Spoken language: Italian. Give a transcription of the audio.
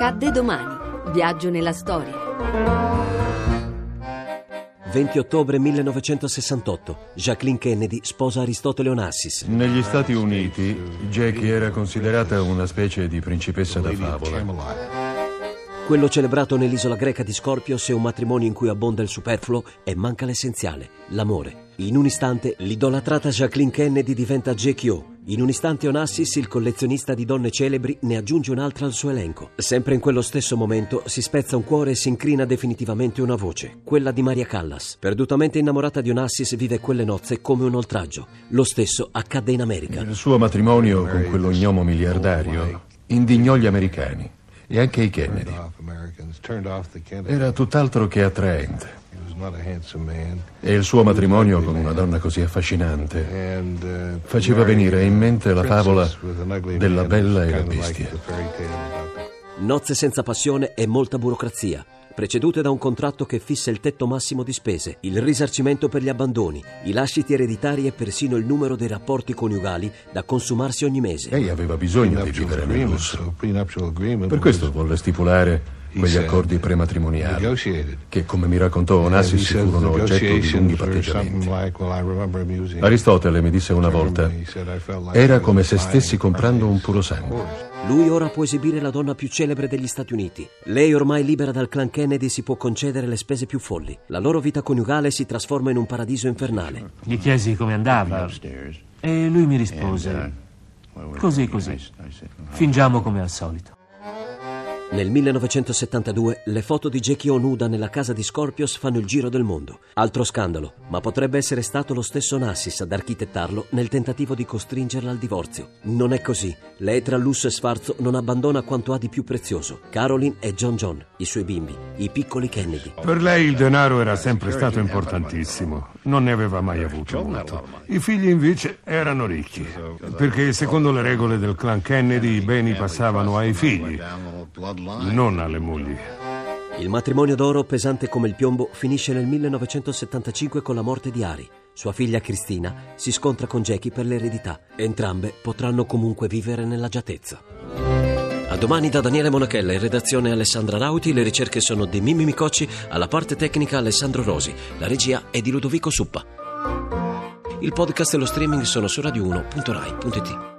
Accadde domani. Viaggio nella storia. 20 ottobre 1968. Jacqueline Kennedy sposa Aristotele Onassis. Negli Stati Uniti, Jackie era considerata una specie di principessa da favola. Quello celebrato nell'isola greca di Scorpios è un matrimonio in cui abbonda il superfluo e manca l'essenziale, l'amore. In un istante, l'idolatrata Jacqueline Kennedy diventa Jackie O. In un istante Onassis, il collezionista di donne celebri, ne aggiunge un'altra al suo elenco. Sempre in quello stesso momento si spezza un cuore e si incrina definitivamente una voce, quella di Maria Callas. Perdutamente innamorata di Onassis vive quelle nozze come un oltraggio. Lo stesso accadde in America. Il suo matrimonio con quello gnomo miliardario indignò gli americani e anche i Kennedy. Era tutt'altro che attraente. E il suo matrimonio con una donna così affascinante faceva venire in mente la favola della bella e la bestia. Nozze senza passione e molta burocrazia, precedute da un contratto che fissa il tetto massimo di spese, il risarcimento per gli abbandoni, i lasciti ereditari e persino il numero dei rapporti coniugali da consumarsi ogni mese. Lei aveva bisogno di vivere nel lusso. Per questo volle stipulare quegli accordi prematrimoniali che, come mi raccontò Onassis, furono oggetto di lunghi patteggiamenti. Aristotele mi disse una volta, era come se stessi comprando un puro sangue. Lui ora può esibire la donna più celebre degli Stati Uniti. Lei, ormai libera dal clan Kennedy, si può concedere le spese più folli. La loro vita coniugale si trasforma in un paradiso infernale. Gli chiesi come andava e lui mi rispose, così così, fingiamo come al solito. Nel 1972 le foto di Jackie O nuda nella casa di Scorpios fanno il giro del mondo. Altro scandalo, ma potrebbe essere stato lo stesso Nassis ad architettarlo nel tentativo di costringerla al divorzio. Non è così. Lei tra lusso e sfarzo non abbandona quanto ha di più prezioso. Caroline e John John, i suoi bimbi, i piccoli Kennedy. Per lei il denaro era sempre stato importantissimo. Non ne aveva mai avuto molto. I figli invece erano ricchi, perché secondo le regole del clan Kennedy i beni passavano ai figli non alle mogli. Il matrimonio d'oro, pesante come il piombo, finisce nel 1975 con la morte di Ari. Sua figlia Cristina si scontra con Jackie per l'eredità. Entrambe potranno comunque vivere nell'agiatezza. A domani da Daniele Monachella, in redazione Alessandra Rauti, le ricerche sono di Mimmi Micocci, alla parte tecnica Alessandro Rosi, la regia è di Ludovico Suppa. Il podcast e lo streaming sono su radio1.rai.it.